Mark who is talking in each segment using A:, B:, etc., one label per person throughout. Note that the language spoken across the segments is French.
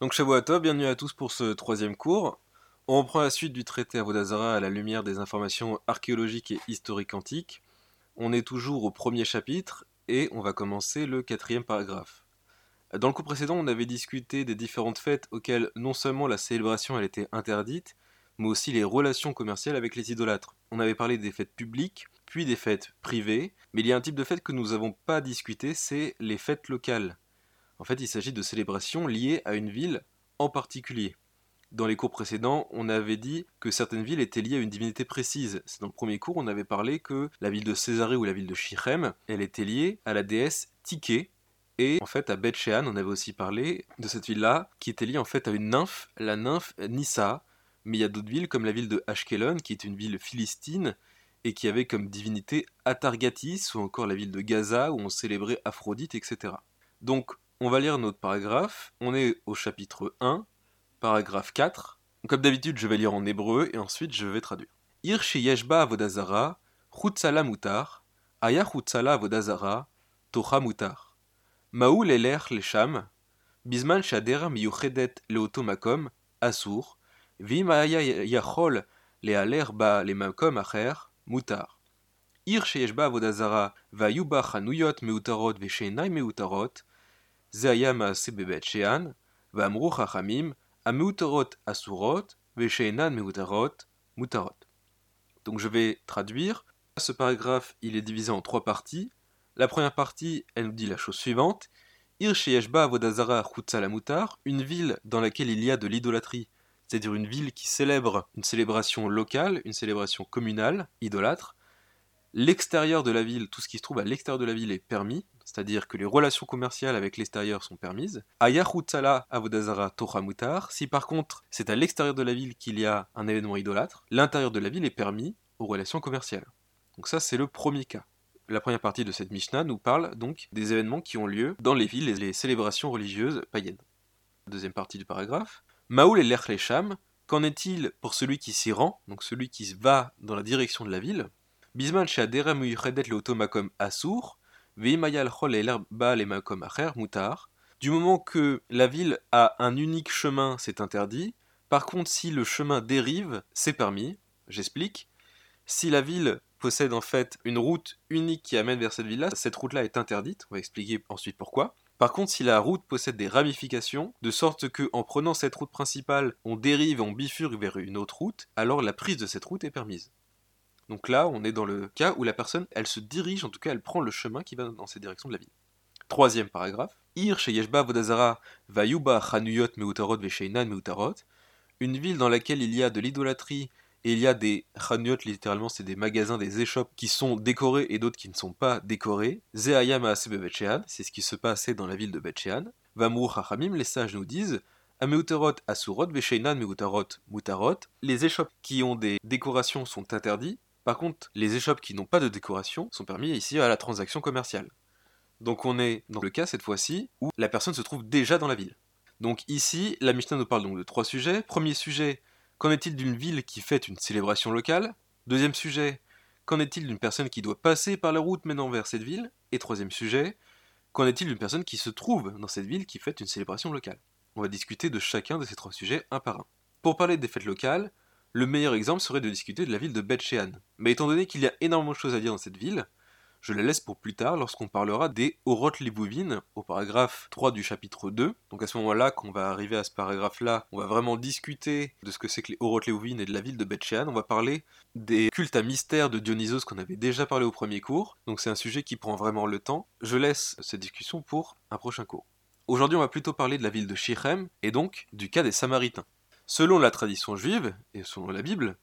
A: Donc Shavuatov, bienvenue à tous pour ce troisième cours. On reprend la suite du traité à Vodazara à la lumière des informations archéologiques et historiques antiques. On est toujours au premier chapitre et on va commencer le quatrième paragraphe. Dans le cours précédent, on avait discuté des différentes fêtes auxquelles non seulement la célébration elle était interdite, mais aussi les relations commerciales avec les idolâtres. On avait parlé des fêtes publiques, puis des fêtes privées, mais il y a un type de fête que nous n'avons pas discuté, c'est les fêtes locales. En fait, il s'agit de célébrations liées à une ville en particulier. Dans les cours précédents, on avait dit que certaines villes étaient liées à une divinité précise. Dans le premier cours, on avait parlé que la ville de Césarée ou la ville de Shichem, elle était liée à la déesse Tiké. Et en fait, à Beth Shean, on avait aussi parlé de cette ville-là, qui était liée en fait à une nymphe, la nymphe Nissa. Mais il y a d'autres villes, comme la ville de Ashkelon, qui est une ville philistine, et qui avait comme divinité Atargatis, ou encore la ville de Gaza, où on célébrait Aphrodite, etc. Donc, on va lire notre paragraphe. On est au chapitre 1, paragraphe 4. Comme d'habitude, je vais lire en hébreu et ensuite je vais traduire. Ir yeshba avodazara, chutzala mutar, aya chutzala avodazara, tocha mutar. Maoul eler lesham, bizman shader miyuchedet leoto makom, asur, vim aya yachol lealer ba lemakom acher, mutar. Ir sheyeshba avodazara, vayuba chanuyot meutarot veshenai meutarot, donc je vais traduire. Ce paragraphe, il est divisé en trois parties. La première partie, elle nous dit la chose suivante. Ir Avodazara Khutsalamoutar, une ville dans laquelle il y a de l'idolâtrie, c'est-à-dire une ville qui célèbre une célébration locale, une célébration communale, idolâtre. L'extérieur de la ville, tout ce qui se trouve à l'extérieur de la ville est permis, c'est-à-dire que les relations commerciales avec l'extérieur sont permises. Ayahutsala avodazara tochamutar, si par contre c'est à l'extérieur de la ville qu'il y a un événement idolâtre, l'intérieur de la ville est permis aux relations commerciales. Donc ça c'est le premier cas. La première partie de cette Mishnah nous parle donc des événements qui ont lieu dans les villes et les célébrations religieuses païennes. Deuxième partie du paragraphe. Maoul et l'Erchlesham, qu'en est-il pour celui qui s'y rend, donc celui qui va dans la direction de la ville? Bisman le automakom assour, du moment que la ville a un unique chemin, c'est interdit. Par contre, si le chemin dérive, c'est permis. J'explique. Si la ville possède en fait une route unique qui amène vers cette ville-là, cette route-là est interdite. On va expliquer ensuite pourquoi. Par contre, si la route possède des ramifications, de sorte que en prenant cette route principale, on dérive on bifurque vers une autre route, alors la prise de cette route est permise. Donc là, on est dans le cas où la personne, elle se dirige, en tout cas, elle prend le chemin qui va dans cette direction de la ville. Troisième paragraphe. Ir sheyeshba vodazara vayuba chanuyot meutarot meutarot. Une ville dans laquelle il y a de l'idolâtrie et il y a des chanuyot, littéralement, c'est des magasins, des échoppes qui sont décorés et d'autres qui ne sont pas décorés. Zeayam c'est ce qui se passait dans la ville de Betchean. Vamur hachamim, les sages nous disent Ameutarot asurot vesheinan meutarot mutarot. Les échoppes qui ont des décorations sont interdits par contre, les échoppes qui n'ont pas de décoration sont permis ici à la transaction commerciale. Donc on est dans le cas cette fois-ci où la personne se trouve déjà dans la ville. Donc ici, la Mishnah nous parle donc de trois sujets. Premier sujet, qu'en est-il d'une ville qui fête une célébration locale? Deuxième sujet, qu'en est-il d'une personne qui doit passer par la route menant vers cette ville? Et troisième sujet, qu'en est-il d'une personne qui se trouve dans cette ville qui fête une célébration locale? On va discuter de chacun de ces trois sujets un par un. Pour parler des fêtes locales, le meilleur exemple serait de discuter de la ville de Beth Shean. Mais étant donné qu'il y a énormément de choses à dire dans cette ville, je la laisse pour plus tard lorsqu'on parlera des Orot Lebouvines au paragraphe 3 du chapitre 2. Donc à ce moment-là, quand on va arriver à ce paragraphe-là, on va vraiment discuter de ce que c'est que les Orot Lebouvines et de la ville de Beth Shean. On va parler des cultes à mystère de Dionysos qu'on avait déjà parlé au premier cours. Donc c'est un sujet qui prend vraiment le temps. Je laisse cette discussion pour un prochain cours. Aujourd'hui, on va plutôt parler de la ville de Shichem et donc du cas des Samaritains. Selon la tradition juive, et selon la Bible,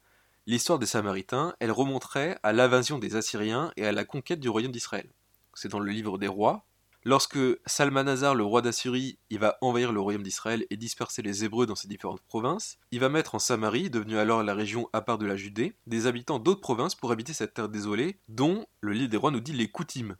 A: l'histoire des Samaritains, elle remonterait à l'invasion des Assyriens et à la conquête du royaume d'Israël. C'est dans le livre des rois. Lorsque Salmanazar, le roi d'Assyrie, il va envahir le royaume d'Israël et disperser les Hébreux dans ses différentes provinces, il va mettre en Samarie, devenue alors la région à part de la Judée, des habitants d'autres provinces pour habiter cette terre désolée, dont le livre des rois nous dit les Koutim.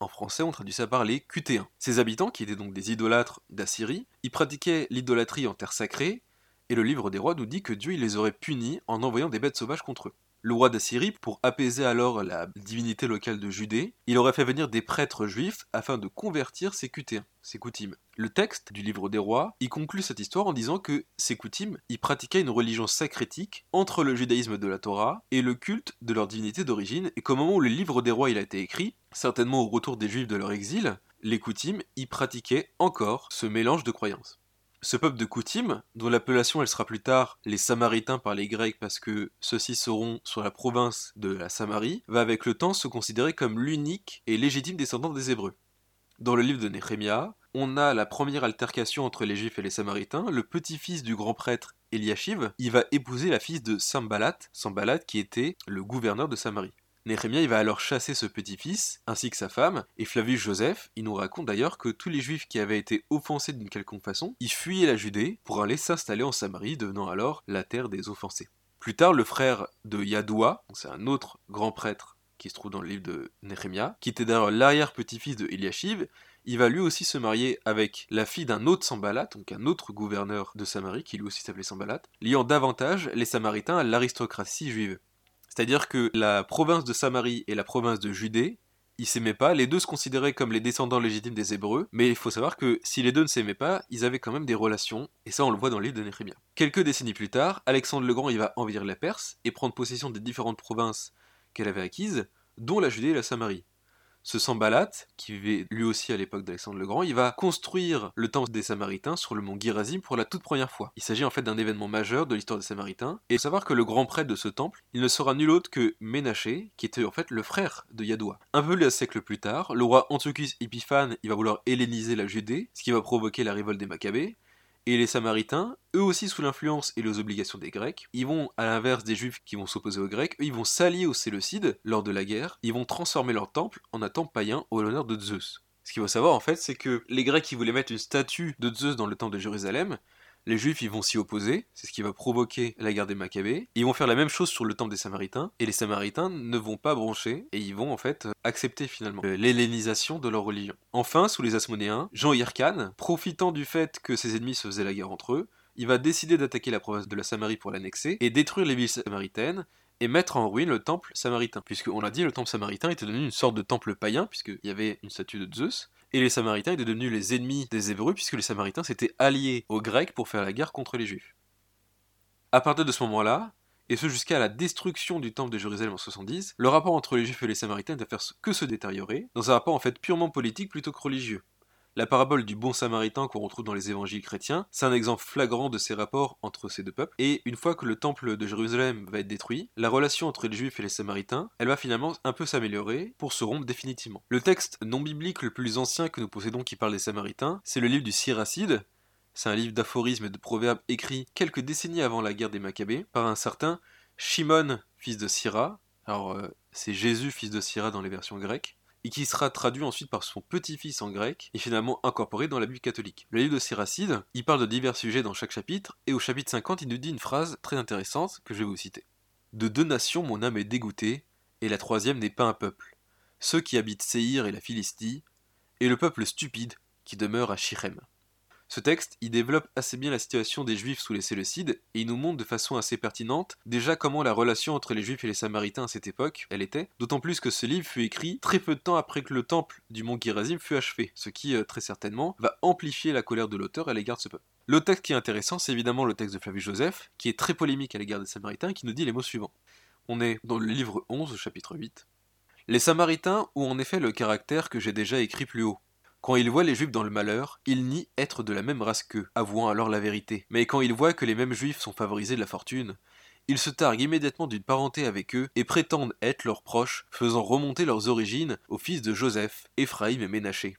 A: En français, on traduit ça par les Cutéens. Ces habitants, qui étaient donc des idolâtres d'Assyrie, ils pratiquaient l'idolâtrie en terre sacrée et le livre des rois nous dit que Dieu les aurait punis en envoyant des bêtes sauvages contre eux. Le roi d'Assyrie, pour apaiser alors la divinité locale de Judée, il aurait fait venir des prêtres juifs afin de convertir ces cutéens, ces coutumes. Le texte du livre des rois y conclut cette histoire en disant que ces coutumes y pratiquaient une religion sacrétique entre le judaïsme de la Torah et le culte de leur divinité d'origine, et qu'au moment où le livre des rois il a été écrit, certainement au retour des juifs de leur exil, les coutumes y pratiquaient encore ce mélange de croyances. Ce peuple de Koutim, dont l'appellation elle sera plus tard les Samaritains par les Grecs parce que ceux-ci seront sur la province de la Samarie, va avec le temps se considérer comme l'unique et légitime descendant des Hébreux. Dans le livre de Néhémia, on a la première altercation entre les Juifs et les Samaritains. Le petit-fils du grand prêtre Eliashiv, il va épouser la fille de Sambalat, Sambalat qui était le gouverneur de Samarie. Néhémia va alors chasser ce petit-fils, ainsi que sa femme, et Flavius Joseph, il nous raconte d'ailleurs que tous les juifs qui avaient été offensés d'une quelconque façon, ils fuyaient la Judée pour aller s'installer en Samarie, devenant alors la terre des offensés. Plus tard, le frère de Yadoua, c'est un autre grand prêtre qui se trouve dans le livre de Néhémia, qui était d'ailleurs l'arrière-petit-fils de Eliashiv, il va lui aussi se marier avec la fille d'un autre Sambalat, donc un autre gouverneur de Samarie, qui lui aussi s'appelait Sambalat, liant davantage les Samaritains à l'aristocratie juive. C'est-à-dire que la province de Samarie et la province de Judée, ils s'aimaient pas, les deux se considéraient comme les descendants légitimes des Hébreux, mais il faut savoir que si les deux ne s'aimaient pas, ils avaient quand même des relations, et ça on le voit dans le livre de Néhémie. Quelques décennies plus tard, Alexandre le Grand il va envahir la Perse et prendre possession des différentes provinces qu'elle avait acquises, dont la Judée et la Samarie. Ce Sambalat, qui vivait lui aussi à l'époque d'Alexandre le Grand, il va construire le temple des Samaritains sur le mont Girazim pour la toute première fois. Il s'agit en fait d'un événement majeur de l'histoire des Samaritains, et il faut savoir que le grand prêtre de ce temple, il ne sera nul autre que Ménaché, qui était en fait le frère de Yadoua. Un peu un siècle plus tard, le roi Antiochus Épiphane, il va vouloir helléniser la Judée, ce qui va provoquer la révolte des Maccabées, et les Samaritains, eux aussi sous l'influence et les obligations des Grecs, ils vont, à l'inverse des Juifs qui vont s'opposer aux Grecs, eux, ils vont s'allier aux Séleucides lors de la guerre, ils vont transformer leur temple en un temple païen au l'honneur de Zeus. Ce qu'il faut savoir en fait, c'est que les Grecs qui voulaient mettre une statue de Zeus dans le temple de Jérusalem, les Juifs, ils vont s'y opposer, c'est ce qui va provoquer la guerre des Maccabées. Ils vont faire la même chose sur le temple des Samaritains, et les Samaritains ne vont pas broncher, et ils vont en fait accepter finalement l'hellénisation de leur religion. Enfin, sous les Asmonéens, Jean Hircan, profitant du fait que ses ennemis se faisaient la guerre entre eux, il va décider d'attaquer la province de la Samarie pour l'annexer et détruire les villes samaritaines et mettre en ruine le temple samaritain. Puisqu'on l'a dit, le temple samaritain était devenu une sorte de temple païen, puisqu'il y avait une statue de Zeus, et les Samaritains étaient devenus les ennemis des Hébreux, puisque les Samaritains s'étaient alliés aux Grecs pour faire la guerre contre les Juifs. À partir de ce moment-là, et ce jusqu'à la destruction du temple de Jérusalem en 70, le rapport entre les Juifs et les Samaritains ne faire que se détériorer, dans un rapport en fait purement politique plutôt que religieux. La parabole du bon samaritain qu'on retrouve dans les évangiles chrétiens, c'est un exemple flagrant de ces rapports entre ces deux peuples. Et une fois que le temple de Jérusalem va être détruit, la relation entre les juifs et les samaritains, elle va finalement un peu s'améliorer pour se rompre définitivement. Le texte non biblique le plus ancien que nous possédons qui parle des samaritains, c'est le livre du Siracide. C'est un livre d'aphorismes et de proverbes écrit quelques décennies avant la guerre des Maccabées par un certain Shimon, fils de Syrah. Alors, euh, c'est Jésus, fils de Syrah dans les versions grecques et qui sera traduit ensuite par son petit-fils en grec et finalement incorporé dans la Bible catholique. Le livre de Siracide, il parle de divers sujets dans chaque chapitre, et au chapitre 50, il nous dit une phrase très intéressante que je vais vous citer. De deux nations mon âme est dégoûtée, et la troisième n'est pas un peuple. Ceux qui habitent Séhir et la Philistie, et le peuple stupide qui demeure à Shichem. Ce texte, il développe assez bien la situation des Juifs sous les Séleucides, et il nous montre de façon assez pertinente déjà comment la relation entre les Juifs et les Samaritains à cette époque, elle était, d'autant plus que ce livre fut écrit très peu de temps après que le temple du mont Girazim fut achevé, ce qui, euh, très certainement, va amplifier la colère de l'auteur à l'égard de ce peuple. Le texte qui est intéressant, c'est évidemment le texte de Flavius Joseph, qui est très polémique à l'égard des Samaritains, qui nous dit les mots suivants. On est dans le livre 11, chapitre 8. Les Samaritains ont en effet le caractère que j'ai déjà écrit plus haut, quand il voit les juifs dans le malheur, il nie être de la même race qu'eux, avouant alors la vérité. Mais quand il voit que les mêmes juifs sont favorisés de la fortune, il se targue immédiatement d'une parenté avec eux et prétendent être leurs proches, faisant remonter leurs origines aux fils de Joseph, Éphraïm et Ménaché.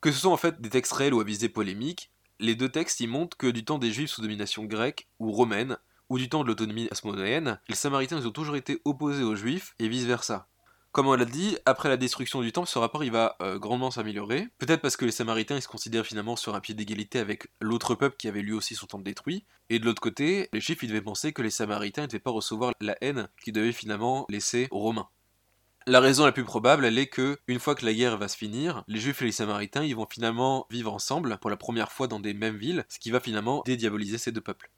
A: Que ce soit en fait des textes réels ou à visée polémique, les deux textes y montrent que du temps des juifs sous domination grecque ou romaine, ou du temps de l'autonomie asmonéenne, les samaritains ont toujours été opposés aux juifs et vice versa. Comme on l'a dit, après la destruction du temple, ce rapport il va euh, grandement s'améliorer. Peut-être parce que les Samaritains se considèrent finalement sur un pied d'égalité avec l'autre peuple qui avait lui aussi son temple détruit. Et de l'autre côté, les Juifs ils devaient penser que les Samaritains ne devaient pas recevoir la haine qu'ils devaient finalement laisser aux Romains. La raison la plus probable, elle est que, une fois que la guerre va se finir, les Juifs et les Samaritains, ils vont finalement vivre ensemble pour la première fois dans des mêmes villes, ce qui va finalement dédiaboliser ces deux peuples.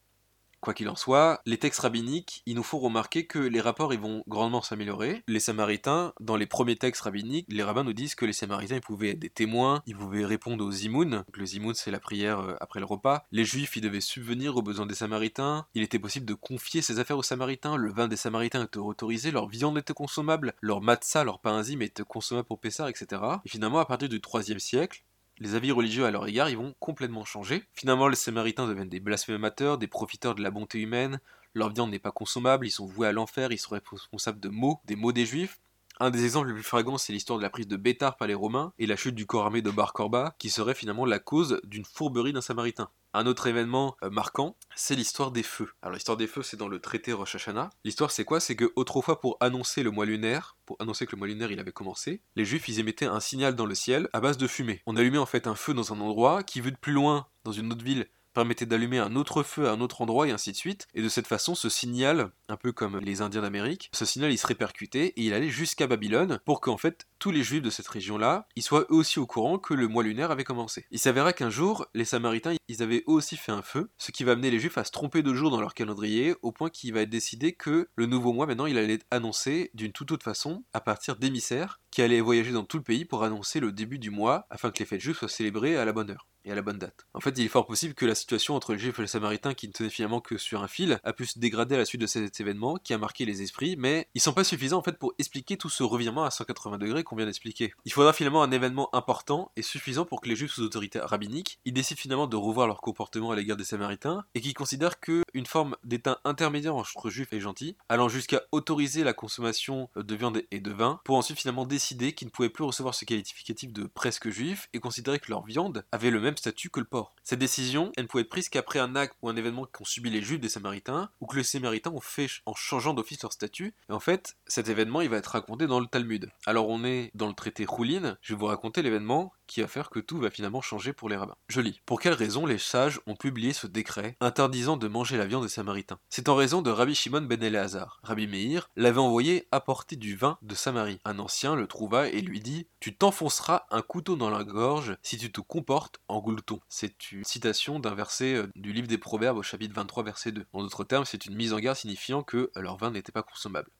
A: Quoi qu'il en soit, les textes rabbiniques, ils nous font remarquer que les rapports ils vont grandement s'améliorer. Les Samaritains, dans les premiers textes rabbiniques, les rabbins nous disent que les Samaritains pouvaient être des témoins, ils pouvaient répondre aux zimoun. le zimoun c'est la prière euh, après le repas. Les Juifs ils devaient subvenir aux besoins des Samaritains. Il était possible de confier ses affaires aux Samaritains. Le vin des Samaritains était autorisé, leur viande était consommable, leur matzah, leur pain enzyme était consommable pour Pessar, etc. Et finalement, à partir du 3 siècle, les avis religieux à leur égard ils vont complètement changer. Finalement, les Samaritains deviennent des blasphémateurs, des profiteurs de la bonté humaine, leur viande n'est pas consommable, ils sont voués à l'enfer, ils sont responsables de maux, des maux des juifs. Un des exemples les plus flagrants, c'est l'histoire de la prise de Bétar par les Romains et la chute du corps armé de Bar Corba, qui serait finalement la cause d'une fourberie d'un Samaritain. Un autre événement euh, marquant, c'est l'histoire des feux. Alors l'histoire des feux, c'est dans le traité Rosh Hashanah. L'histoire, c'est quoi? C'est que autrefois, pour annoncer le mois lunaire, pour annoncer que le mois lunaire il avait commencé, les Juifs ils émettaient un signal dans le ciel à base de fumée. On allumait en fait un feu dans un endroit qui, vu de plus loin, dans une autre ville, permettait d'allumer un autre feu à un autre endroit et ainsi de suite. Et de cette façon, ce signal, un peu comme les Indiens d'Amérique, ce signal il se répercutait et il allait jusqu'à Babylone pour qu'en fait tous les juifs de cette région-là, ils soient eux aussi au courant que le mois lunaire avait commencé. Il s'avéra qu'un jour, les Samaritains, ils avaient eux aussi fait un feu, ce qui va amener les juifs à se tromper de jour dans leur calendrier, au point qu'il va être décidé que le nouveau mois, maintenant, il allait être annoncé d'une toute autre façon, à partir d'émissaires, qui allaient voyager dans tout le pays pour annoncer le début du mois, afin que les fêtes juives soient célébrées à la bonne heure et à la bonne date. En fait, il est fort possible que la situation entre les Juifs et les Samaritains, qui ne tenait finalement que sur un fil, a pu se dégrader à la suite de cet événement qui a marqué les esprits, mais ils sont pas suffisants en fait pour expliquer tout ce revirement à 180 degrés qu'on vient d'expliquer. Il faudra finalement un événement important et suffisant pour que les Juifs sous autorité rabbinique, ils décident finalement de revoir leur comportement à l'égard des Samaritains et qu'ils considèrent que une forme d'état intermédiaire entre Juifs et gentils, allant jusqu'à autoriser la consommation de viande et de vin, pour ensuite finalement décider qu'ils ne pouvaient plus recevoir ce qualificatif de presque juif et considérer que leur viande avait le même statut que le porc. Cette décision, elle ne pouvait être prise qu'après un acte ou un événement qu'ont subi les Juifs des Samaritains, ou que les Samaritains ont fait en changeant d'office leur statut. Et en fait, cet événement, il va être raconté dans le Talmud. Alors on est dans le traité Roulin, je vais vous raconter l'événement qui va faire que tout va finalement changer pour les rabbins. Je lis. Pour quelle raison les sages ont publié ce décret interdisant de manger la viande des Samaritains? C'est en raison de Rabbi Shimon ben Eleazar. Rabbi Meir l'avait envoyé apporter du vin de Samarie. Un ancien le trouva et lui dit Tu t'enfonceras un couteau dans la gorge si tu te comportes en C'est une citation d'un verset euh, du livre des Proverbes au chapitre 23 verset 2. En d'autres termes, c'est une mise en garde signifiant que leur vin n'était pas consommable.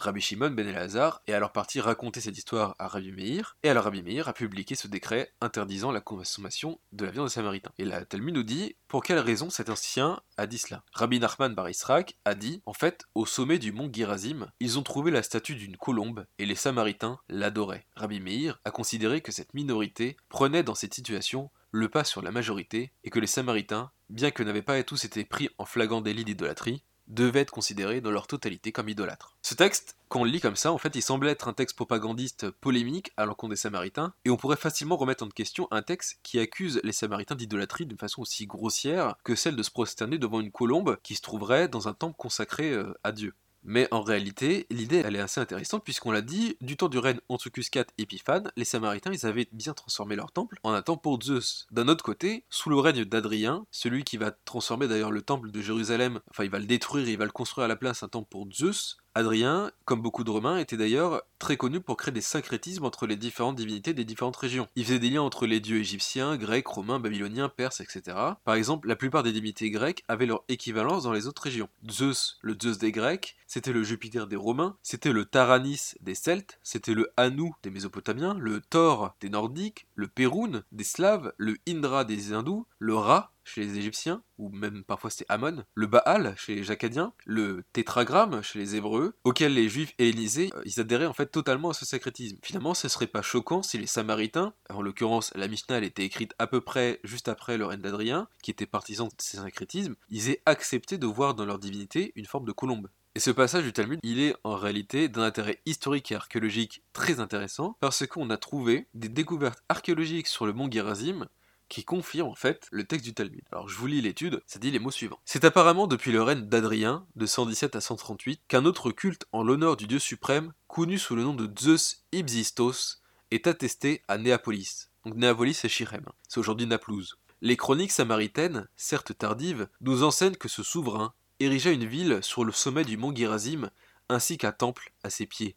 A: Rabbi Shimon ben Elazar est alors parti raconter cette histoire à Rabbi Meir, et alors Rabbi Meir a publié ce décret interdisant la consommation de la viande des Samaritains. Et la Talmud nous dit pour quelle raison cet ancien a dit cela? Rabbi Nachman bar Israq a dit en fait, au sommet du mont Girazim, ils ont trouvé la statue d'une colombe et les Samaritains l'adoraient. Rabbi Meir a considéré que cette minorité prenait dans cette situation le pas sur la majorité et que les Samaritains, bien que n'avaient pas tous été pris en flagrant délit d'idolâtrie, devaient être considérés dans leur totalité comme idolâtres. Ce texte, quand on le lit comme ça, en fait, il semblait être un texte propagandiste polémique à l'encontre des Samaritains, et on pourrait facilement remettre en question un texte qui accuse les Samaritains d'idolâtrie d'une façon aussi grossière que celle de se prosterner devant une colombe qui se trouverait dans un temple consacré euh, à Dieu. Mais en réalité, l'idée elle est assez intéressante puisqu'on l'a dit, du temps du règne Antiochus IV Épiphane, les Samaritains ils avaient bien transformé leur temple en un temple pour Zeus. D'un autre côté, sous le règne d'Adrien, celui qui va transformer d'ailleurs le temple de Jérusalem, enfin il va le détruire et il va le construire à la place un temple pour Zeus, Adrien, comme beaucoup de Romains, était d'ailleurs très connu pour créer des syncrétismes entre les différentes divinités des différentes régions. Il faisait des liens entre les dieux égyptiens, grecs, romains, babyloniens, perses, etc. Par exemple, la plupart des divinités grecques avaient leur équivalence dans les autres régions. Zeus, le zeus des Grecs, c'était le Jupiter des Romains, c'était le Taranis des Celtes, c'était le Anu des Mésopotamiens, le Thor des Nordiques, le Perun des Slaves, le Indra des Hindous, le Ra chez les Égyptiens, ou même parfois c'était Amon, le Baal chez les Jacadiens, le tétragramme chez les Hébreux, auquel les Juifs hellénisés, euh, ils adhéraient en fait totalement à ce sacrétisme. Finalement, ce serait pas choquant si les Samaritains, en l'occurrence la Mishnah elle était écrite à peu près juste après le règne d'Adrien, qui était partisan de ces syncrétismes, ils aient accepté de voir dans leur divinité une forme de colombe. Et ce passage du Talmud, il est en réalité d'un intérêt historique et archéologique très intéressant parce qu'on a trouvé des découvertes archéologiques sur le mont Gerazim qui confirme en fait le texte du Talmud. Alors je vous lis l'étude, ça dit les mots suivants. C'est apparemment depuis le règne d'Adrien, de 117 à 138, qu'un autre culte en l'honneur du dieu suprême, connu sous le nom de Zeus Ibzistos, est attesté à Néapolis. Donc Néapolis c'est Shirem, c'est aujourd'hui Naplouse. Les chroniques samaritaines, certes tardives, nous enseignent que ce souverain érigea une ville sur le sommet du mont Girazim, ainsi qu'un temple à ses pieds.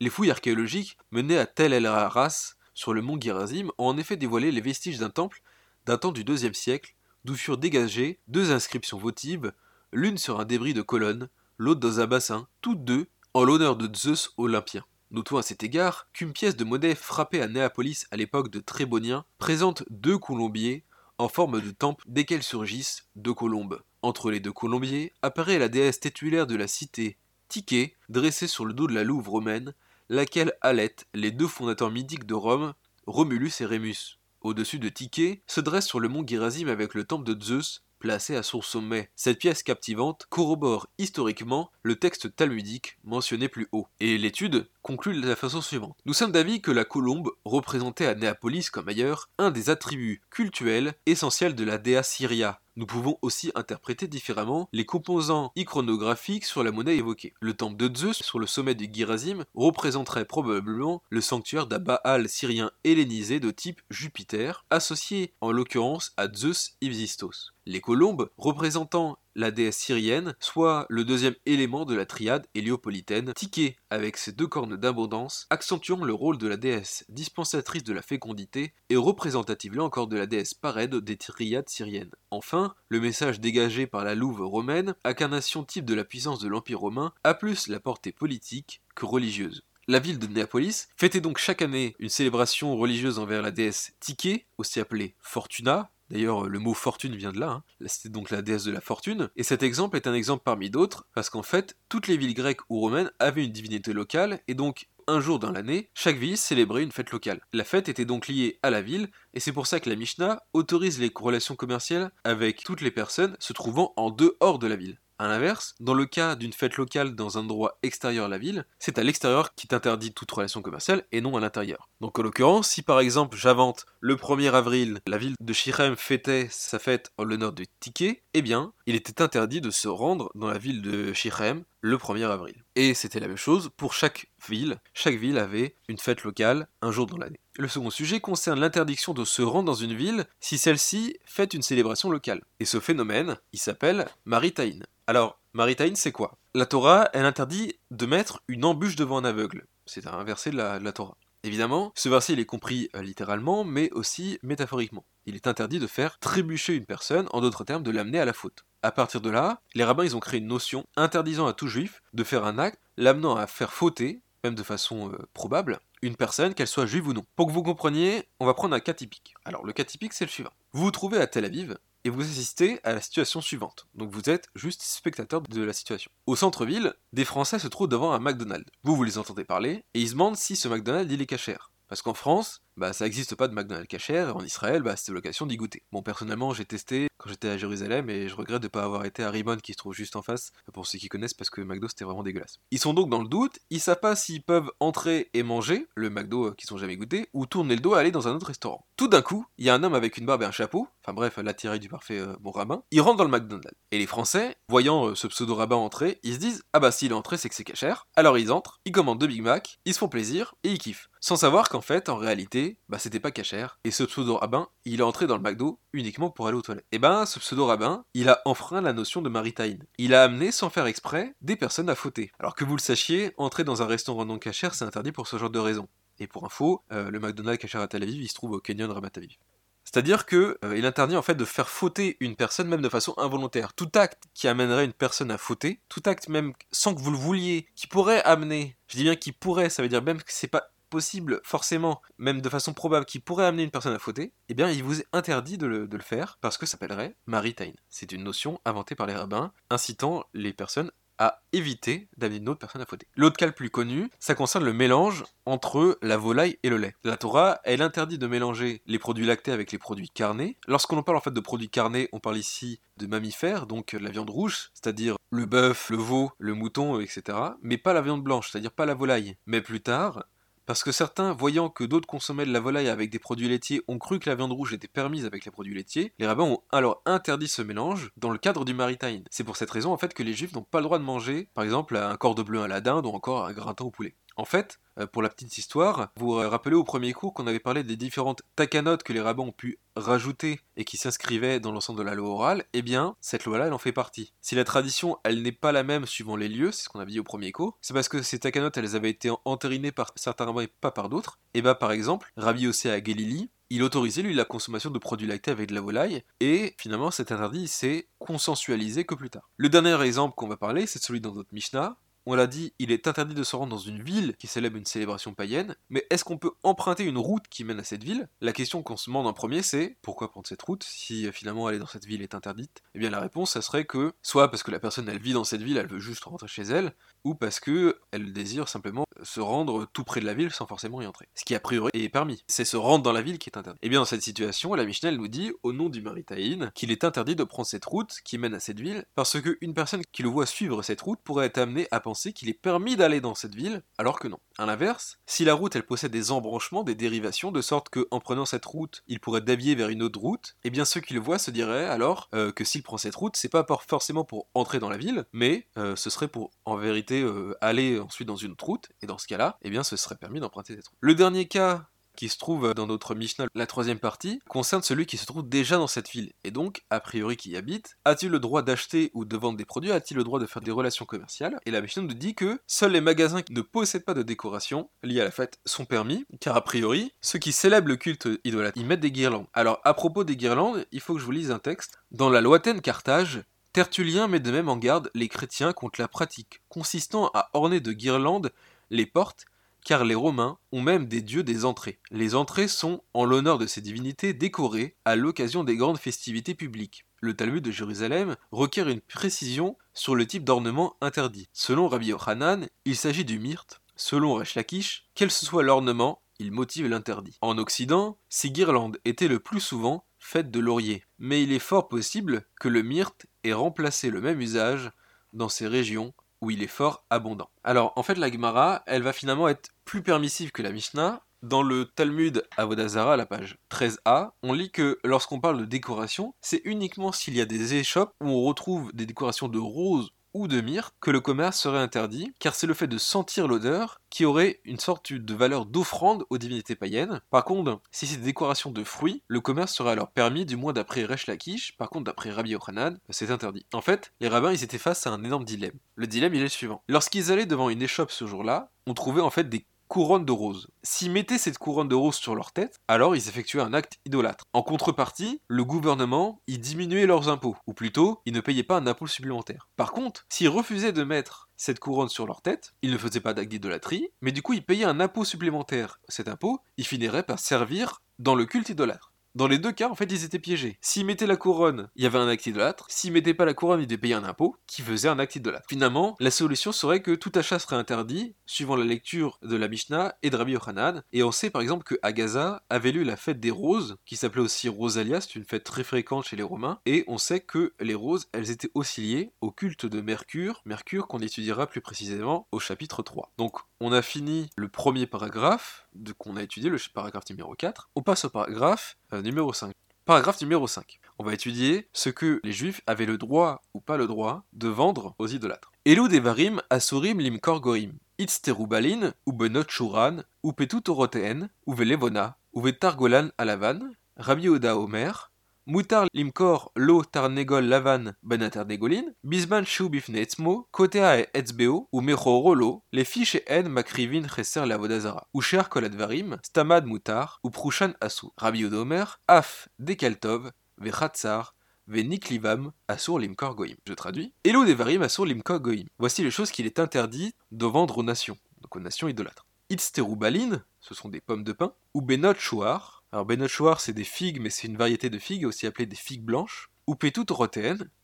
A: Les fouilles archéologiques menées à Tel El Haras sur le mont Girazim ont en effet dévoilé les vestiges d'un temple datant du IIe siècle, d'où furent dégagées deux inscriptions votives, l'une sur un débris de colonne, l'autre dans un bassin, toutes deux en l'honneur de Zeus olympien. Notons à cet égard qu'une pièce de monnaie frappée à Néapolis à l'époque de Trébonien présente deux colombiers en forme de temple desquels surgissent deux colombes. Entre les deux colombiers apparaît la déesse titulaire de la cité, Tiké, dressée sur le dos de la Louve romaine, laquelle allait les deux fondateurs mythiques de Rome, Romulus et Rémus. Au-dessus de Tiké se dresse sur le mont Gérasime avec le temple de Zeus, placé à son sommet. Cette pièce captivante corrobore historiquement le texte talmudique mentionné plus haut. Et l'étude conclut de la façon suivante. Nous sommes d'avis que la colombe représentait à Néapolis comme ailleurs un des attributs cultuels essentiels de la Dea Syria, nous pouvons aussi interpréter différemment les composants iconographiques sur la monnaie évoquée. Le temple de Zeus, sur le sommet du Girazim, représenterait probablement le sanctuaire d'un Baal syrien hellénisé de type Jupiter, associé en l'occurrence à Zeus Ibsistos. Les colombes, représentant la déesse syrienne, soit le deuxième élément de la triade héliopolitaine, Tiké, avec ses deux cornes d'abondance, accentuant le rôle de la déesse dispensatrice de la fécondité et représentative là encore de la déesse parède des triades syriennes. Enfin, le message dégagé par la louve romaine, incarnation type de la puissance de l'Empire romain, a plus la portée politique que religieuse. La ville de Néapolis fêtait donc chaque année une célébration religieuse envers la déesse Tiké, aussi appelée Fortuna, D'ailleurs, le mot fortune vient de là. Hein. C'était donc la déesse de la fortune. Et cet exemple est un exemple parmi d'autres, parce qu'en fait, toutes les villes grecques ou romaines avaient une divinité locale, et donc un jour dans l'année, chaque ville célébrait une fête locale. La fête était donc liée à la ville, et c'est pour ça que la Mishnah autorise les relations commerciales avec toutes les personnes se trouvant en dehors de la ville. A l'inverse, dans le cas d'une fête locale dans un endroit extérieur à la ville, c'est à l'extérieur qui t'interdit toute relation commerciale et non à l'intérieur. Donc en l'occurrence, si par exemple j'invente le 1er avril, la ville de Shirem fêtait sa fête en l'honneur de Tiké, eh bien, il était interdit de se rendre dans la ville de Shirem le 1er avril. Et c'était la même chose pour chaque ville. Chaque ville avait une fête locale un jour dans l'année. Le second sujet concerne l'interdiction de se rendre dans une ville si celle-ci fait une célébration locale. Et ce phénomène, il s'appelle Maritaïn. Alors, Maritaïn, c'est quoi? La Torah, elle interdit de mettre une embûche devant un aveugle. C'est un verset de la, Torah. Évidemment, ce verset il est compris euh, littéralement, mais aussi métaphoriquement. Il est interdit de faire trébucher une personne, en d'autres termes, de l'amener à la faute. À partir de là, les rabbins ils ont créé une notion interdisant à tout juif de faire un acte l'amenant à faire fauter, même de façon euh, probable, une personne, qu'elle soit juive ou non. Pour que vous compreniez, on va prendre un cas typique. Alors le cas typique c'est le suivant. Vous vous trouvez à Tel Aviv, et vous assistez à la situation suivante. Donc vous êtes juste spectateur de la situation. Au centre-ville, des Français se trouvent devant un McDonald's. Vous, vous les entendez parler, et ils se demandent si ce McDonald's il est cachère. Parce qu'en France, bah ça n'existe pas de McDonald's cachère, en Israël, bah c'était l'occasion d'y goûter. Bon, personnellement, j'ai testé quand j'étais à Jérusalem, et je regrette de ne pas avoir été à Rimon qui se trouve juste en face, pour ceux qui connaissent, parce que McDo c'était vraiment dégueulasse. Ils sont donc dans le doute, ils savent pas s'ils peuvent entrer et manger le McDo euh, qu'ils ont jamais goûté, ou tourner le dos à aller dans un autre restaurant. Tout d'un coup, il y a un homme avec une barbe et un chapeau, enfin bref, l'attirail du parfait euh, bon rabbin, il rentre dans le McDonald's. Et les Français, voyant euh, ce pseudo rabbin entrer, ils se disent Ah bah s'il est entré, c'est que c'est cachère. Alors ils entrent, ils commandent deux Big Mac, ils se font plaisir, et ils kiffent. Sans savoir qu'en fait, en réalité, bah c'était pas cachère, et ce pseudo rabbin, il est entré dans le McDo uniquement pour aller aux toilettes. Et ben, ce pseudo rabbin, il a enfreint la notion de maritaïne. Il a amené, sans faire exprès, des personnes à fauter. Alors que vous le sachiez, entrer dans un restaurant non cachère, c'est interdit pour ce genre de raison. Et pour info, euh, le McDonald's cachère à Tel Aviv, il se trouve au Canyon Ramat Aviv. C'est-à-dire que euh, il interdit en fait de faire fauter une personne même de façon involontaire. Tout acte qui amènerait une personne à fauter, tout acte même sans que vous le vouliez, qui pourrait amener, je dis bien qui pourrait, ça veut dire même que c'est pas possible, forcément, même de façon probable, qui pourrait amener une personne à fauter, eh bien, il vous est interdit de le, faire parce que ça s'appellerait maritime. C'est une notion inventée par les rabbins, incitant les personnes à éviter d'amener une autre personne à fauter. L'autre cas le plus connu, ça concerne le mélange entre la volaille et le lait. La Torah, elle interdit de mélanger les produits lactés avec les produits carnés. Lorsqu'on parle en fait de produits carnés, on parle ici de mammifères, donc la viande rouge, c'est-à-dire le bœuf, le veau, le mouton, etc. Mais pas la viande blanche, c'est-à-dire pas la volaille. Mais plus tard, parce que certains, voyant que d'autres consommaient de la volaille avec des produits laitiers, ont cru que la viande rouge était permise avec les produits laitiers, les rabbins ont alors interdit ce mélange dans le cadre du maritime. C'est pour cette raison en fait que les juifs n'ont pas le droit de manger, par exemple, un de bleu à la dinde ou encore un gratin au poulet. En fait, pour la petite histoire, vous vous rappelez au premier cours qu'on avait parlé des différentes takanotes que les rabbins ont pu rajouter et qui s'inscrivaient dans l'ensemble de la loi orale, eh bien, cette loi-là, elle en fait partie. Si la tradition, elle n'est pas la même suivant les lieux, c'est ce qu'on avait dit au premier cours, c'est parce que ces takanotes, elles avaient été entérinées par certains rabbins et pas par d'autres. Et bah, par exemple, Rabbi Yossé à Galili, il autorisait lui la consommation de produits lactés avec de la volaille, et finalement cet interdit s'est consensualisé que plus tard. Le dernier exemple qu'on va parler, c'est celui dans notre Mishnah, on l'a dit, il est interdit de se rendre dans une ville qui célèbre une célébration païenne, mais est-ce qu'on peut emprunter une route qui mène à cette ville? La question qu'on se demande en premier, c'est pourquoi prendre cette route si euh, finalement aller dans cette ville est interdite? Eh bien la réponse, ça serait que soit parce que la personne elle vit dans cette ville, elle veut juste rentrer chez elle, ou parce que elle désire simplement se rendre tout près de la ville sans forcément y entrer. Ce qui a priori est permis. C'est se rendre dans la ville qui est interdit. Et eh bien dans cette situation, la Mishnah nous dit, au nom du Maritaïn, qu'il est interdit de prendre cette route qui mène à cette ville, parce qu'une personne qui le voit suivre cette route pourrait être amenée à penser qu'il est permis d'aller dans cette ville, alors que non. A l'inverse, si la route elle possède des embranchements, des dérivations, de sorte que en prenant cette route, il pourrait dévier vers une autre route, et eh bien ceux qui le voient se diraient alors euh, que s'il prend cette route, c'est pas forcément pour entrer dans la ville, mais euh, ce serait pour en vérité euh, aller ensuite dans une autre route, et dans ce cas-là, eh bien ce serait permis d'emprunter cette route. Le dernier cas qui se trouve dans notre Mishnah, la troisième partie, concerne celui qui se trouve déjà dans cette ville, et donc, a priori qui y habite. A-t-il le droit d'acheter ou de vendre des produits A-t-il le droit de faire des relations commerciales? Et la Mishnah nous dit que seuls les magasins qui ne possèdent pas de décoration liées à la fête sont permis, car a priori, ceux qui célèbrent le culte idolâtre, ils mettent des guirlandes. Alors, à propos des guirlandes, il faut que je vous lise un texte. Dans la lointaine Carthage, Tertullien met de même en garde les chrétiens contre la pratique consistant à orner de guirlandes les portes car les Romains ont même des dieux des entrées. Les entrées sont, en l'honneur de ces divinités, décorées à l'occasion des grandes festivités publiques. Le Talmud de Jérusalem requiert une précision sur le type d'ornement interdit. Selon Rabbi Yochanan, il s'agit du myrte. Selon Resh Lakish, quel que soit l'ornement, il motive l'interdit. En Occident, ces guirlandes étaient le plus souvent faites de laurier, mais il est fort possible que le myrte ait remplacé le même usage dans ces régions où il est fort abondant. Alors en fait la Gemara, elle va finalement être plus permissive que la Mishnah. Dans le Talmud Avodazara, à la page 13a, on lit que lorsqu'on parle de décoration, c'est uniquement s'il y a des échoppes où on retrouve des décorations de roses ou de myrrhe que le commerce serait interdit, car c'est le fait de sentir l'odeur qui aurait une sorte de valeur d'offrande aux divinités païennes. Par contre, si c'est des décorations de fruits, le commerce serait alors permis, du moins d'après Resh Lakish, par contre d'après Rabbi Yochanan, c'est interdit. En fait, les rabbins ils étaient face à un énorme dilemme. Le dilemme il est le suivant. Lorsqu'ils allaient devant une échoppe ce jour-là, on trouvait en fait des couronne de roses. S'ils mettaient cette couronne de roses sur leur tête, alors ils effectuaient un acte idolâtre. En contrepartie, le gouvernement y diminuait leurs impôts, ou plutôt, ils ne payaient pas un impôt supplémentaire. Par contre, s'ils refusaient de mettre cette couronne sur leur tête, ils ne faisaient pas d'acte d'idolâtrie, mais du coup ils payaient un impôt supplémentaire. Cet impôt, il finirait par servir dans le culte idolâtre. Dans les deux cas, en fait, ils étaient piégés. S'ils mettaient la couronne, il y avait un acte idolâtre. S'ils mettaient pas la couronne, ils devaient payer un impôt qui faisait un acte idolâtre. Finalement, la solution serait que tout achat serait interdit, suivant la lecture de la Mishnah et de Rabbi Yochanan. Et on sait par exemple que Agaza avait lu la fête des roses, qui s'appelait aussi Rosalia, c'est une fête très fréquente chez les Romains. Et on sait que les roses, elles étaient aussi liées au culte de Mercure, Mercure qu'on étudiera plus précisément au chapitre 3. Donc, on a fini le premier paragraphe qu'on a étudié, le paragraphe numéro 4. On passe au paragraphe euh, numéro 5. Paragraphe numéro 5. On va étudier ce que les juifs avaient le droit ou pas le droit de vendre aux idolâtres. Elou devarim asurim limkor goim. Itzterubalin, ou benot shuran, ou oroteen, ou velevona, ou vetargolan alavan, Rabbi Oda Omer, Mutar limkor lo tarnegol lavan ben ternegolin, bisman shu etzmo, kotea e etzbeo, ou rolo, les fiches en makrivin cheser lavodazara, ou cher koladvarim, stamad mutar, ou prushan asu. Rabbi Omer, af dekaltov, vechatzar, niklivam asur limkor goim. Je traduis. Elo devarim asur limkor goim. Voici les choses qu'il est interdit de vendre aux nations, donc aux nations idolâtres. Itzterubalin, ce sont des pommes de pin, ou benot shuar, alors Benochoir, c'est des figues, mais c'est une variété de figues, aussi appelée des figues blanches. Ou pétout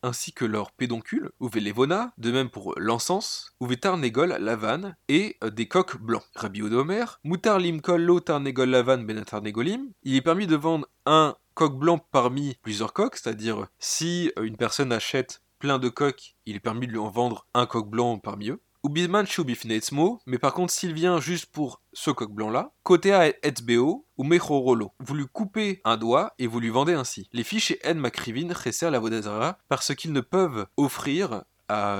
A: ainsi que leur pédoncule, ou velevona, de même pour l'encens, ou tarnegol, lavane, et euh, des coques blancs. Rabbi Odomer, mutar limkol lo tarnegol lavan benatarnegolim, il est permis de vendre un coq blanc parmi plusieurs coques, c'est-à-dire si euh, une personne achète plein de coques, il est permis de lui en vendre un coq blanc parmi eux. Ou bisman mais par contre s'il vient juste pour ce coq blanc-là, Kotea etzbeo ou mechorolo. Vous lui coupez un doigt et vous lui vendez ainsi. Les fiches et En Makrivin la Lavodazara parce qu'ils ne peuvent offrir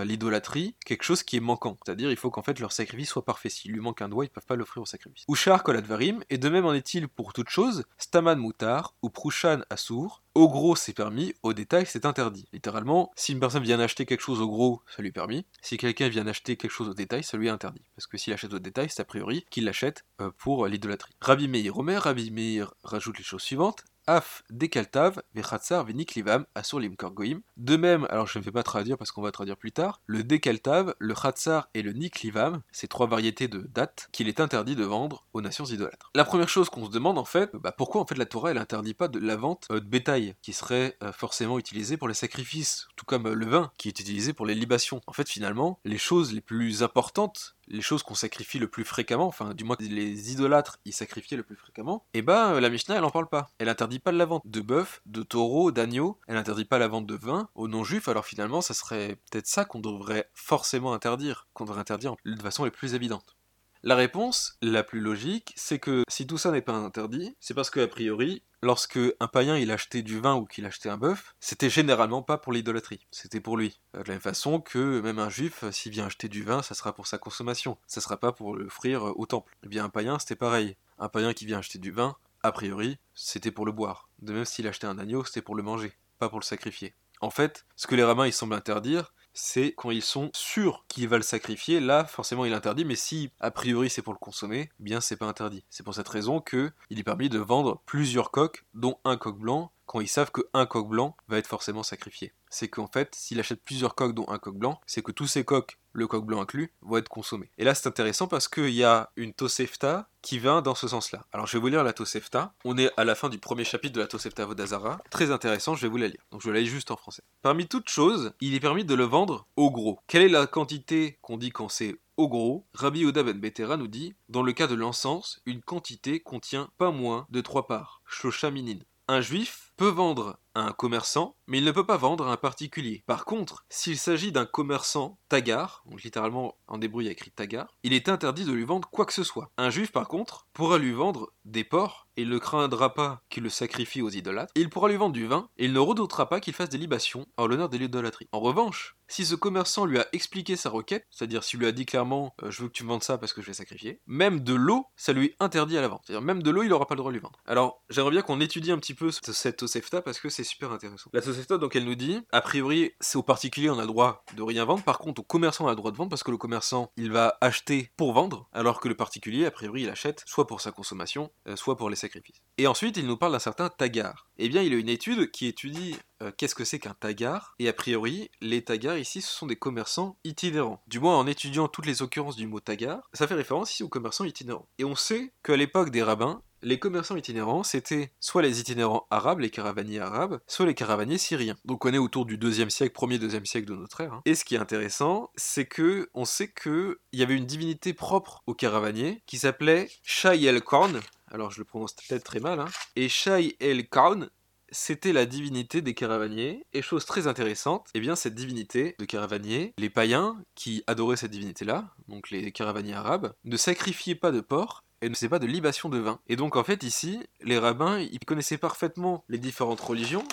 A: l'idolâtrie quelque chose qui est manquant. C'est-à-dire, il faut qu'en fait leur sacrifice soit parfait. S'il lui manque un doigt, ils peuvent pas l'offrir au sacrifice. Ushar koladvarim, et de même en est-il pour toute chose, staman mutar, ou prushan assour, au gros c'est permis, au détail c'est interdit. Littéralement, si une personne vient acheter quelque chose au gros, ça lui est permis. Si quelqu'un vient acheter quelque chose au détail, ça lui est interdit. Parce que s'il achète au détail, c'est a priori qu'il l'achète euh, pour l'idolâtrie. Rabbi Meir Omer, Rabbi Meir rajoute les choses suivantes. Af dekaltav vechatzar veniklivam asur limkor goim. De même, alors je ne vais pas traduire parce qu'on va traduire plus tard, le dekaltav, le chatzar et le niklivam, ces trois variétés de dates qu'il est interdit de vendre aux nations idolâtres. La première chose qu'on se demande en fait, bah pourquoi en fait la Torah elle interdit pas de la vente euh, de bétail qui serait euh, forcément utilisé pour les sacrifices, tout comme euh, le vin qui est utilisé pour les libations. En fait finalement, les choses les plus importantes les choses qu'on sacrifie le plus fréquemment, enfin du moins les idolâtres y sacrifiaient le plus fréquemment, et eh ben la Mishnah elle en parle pas. Elle interdit pas la vente de bœuf, de taureau, d'agneau, elle interdit pas la vente de vin aux non-juifs, alors finalement ça serait peut-être ça qu'on devrait forcément interdire, qu'on devrait interdire de façon les plus évidente. La réponse, la plus logique, c'est que si tout ça n'est pas interdit, c'est parce qu'a priori, lorsque un païen il achetait du vin ou qu'il achetait un bœuf, c'était généralement pas pour l'idolâtrie, c'était pour lui. De la même façon que même un juif, s'il vient acheter du vin, ça sera pour sa consommation, ça sera pas pour l'offrir au temple. Eh bien un païen, c'était pareil. Un païen qui vient acheter du vin, a priori, c'était pour le boire. De même s'il achetait un agneau, c'était pour le manger, pas pour le sacrifier. En fait, ce que les rabbins ils semblent interdire, c'est quand ils sont sûrs qu'ils va le sacrifier, là forcément il est interdit, mais si a priori c'est pour le consommer, eh bien c'est pas interdit. C'est pour cette raison que il est permis de vendre plusieurs coques, dont un coq blanc, quand ils savent qu'un coq blanc va être forcément sacrifié. C'est qu'en fait, s'il achète plusieurs coques dont un coq blanc, c'est que tous ces coques, le coq blanc inclus, vont être consommés. Et là c'est intéressant parce qu'il y a une Tosefta qui va dans ce sens-là. Alors je vais vous lire la Tosefta. On est à la fin du premier chapitre de la Tosefta Vodazara. Très intéressant, je vais vous la lire. Donc je la lis juste en français. Parmi toutes choses, il est permis de le vendre au gros. Quelle est la quantité qu'on dit quand c'est au gros? Rabbi Oda ben Betera nous dit Dans le cas de l'encens, une quantité contient pas moins de trois parts. Shoshaminin. Un juif peut vendre à un commerçant, mais il ne peut pas vendre à un particulier. Par contre, s'il s'agit d'un commerçant tagar, donc littéralement en a écrit tagar, il est interdit de lui vendre quoi que ce soit. Un juif, par contre, pourra lui vendre des porcs, et il ne craindra pas qu'il le sacrifie aux idolâtres, il pourra lui vendre du vin, et il ne redoutera pas qu'il fasse des libations en l'honneur de l'idolâtrie. En revanche, si ce commerçant lui a expliqué sa requête, c'est-à-dire s'il lui a dit clairement euh, je veux que tu me vendes ça parce que je vais sacrifier, même de l'eau, ça lui interdit à la vente. C'est-à-dire même de l'eau, il n'aura pas le droit de lui vendre. Alors, j'aimerais bien qu'on étudie un petit peu cette Tosefta parce que c'est super intéressant. Donc, elle nous dit, a priori, c'est au particulier, on a le droit de rien vendre. Par contre, au commerçant, on a le droit de vendre parce que le commerçant, il va acheter pour vendre, alors que le particulier, a priori, il achète soit pour sa consommation, euh, soit pour les sacrifices. Et ensuite, il nous parle d'un certain tagar. Eh bien, il y a une étude qui étudie euh, qu'est-ce que c'est qu'un tagar Et a priori, les tagars ici, ce sont des commerçants itinérants. Du moins, en étudiant toutes les occurrences du mot tagar, ça fait référence ici aux commerçants itinérants. Et on sait qu'à l'époque des rabbins, les commerçants itinérants, c'était soit les itinérants arabes, les caravaniers arabes, soit les caravaniers syriens. Donc on est autour du 2e siècle, 1er, 2e siècle de notre ère. Hein. Et ce qui est intéressant, c'est que on sait qu'il y avait une divinité propre aux caravaniers qui s'appelait Shai el Korn. Alors je le prononce peut-être très mal. Hein. Et Shai el Korn, c'était la divinité des caravaniers. Et chose très intéressante, eh bien cette divinité de caravaniers, les païens qui adoraient cette divinité-là, donc les caravaniers arabes, ne sacrifiaient pas de porc et ne faisaient pas de libation de vin. Et donc en fait ici, les rabbins, ils connaissaient parfaitement les différentes religions,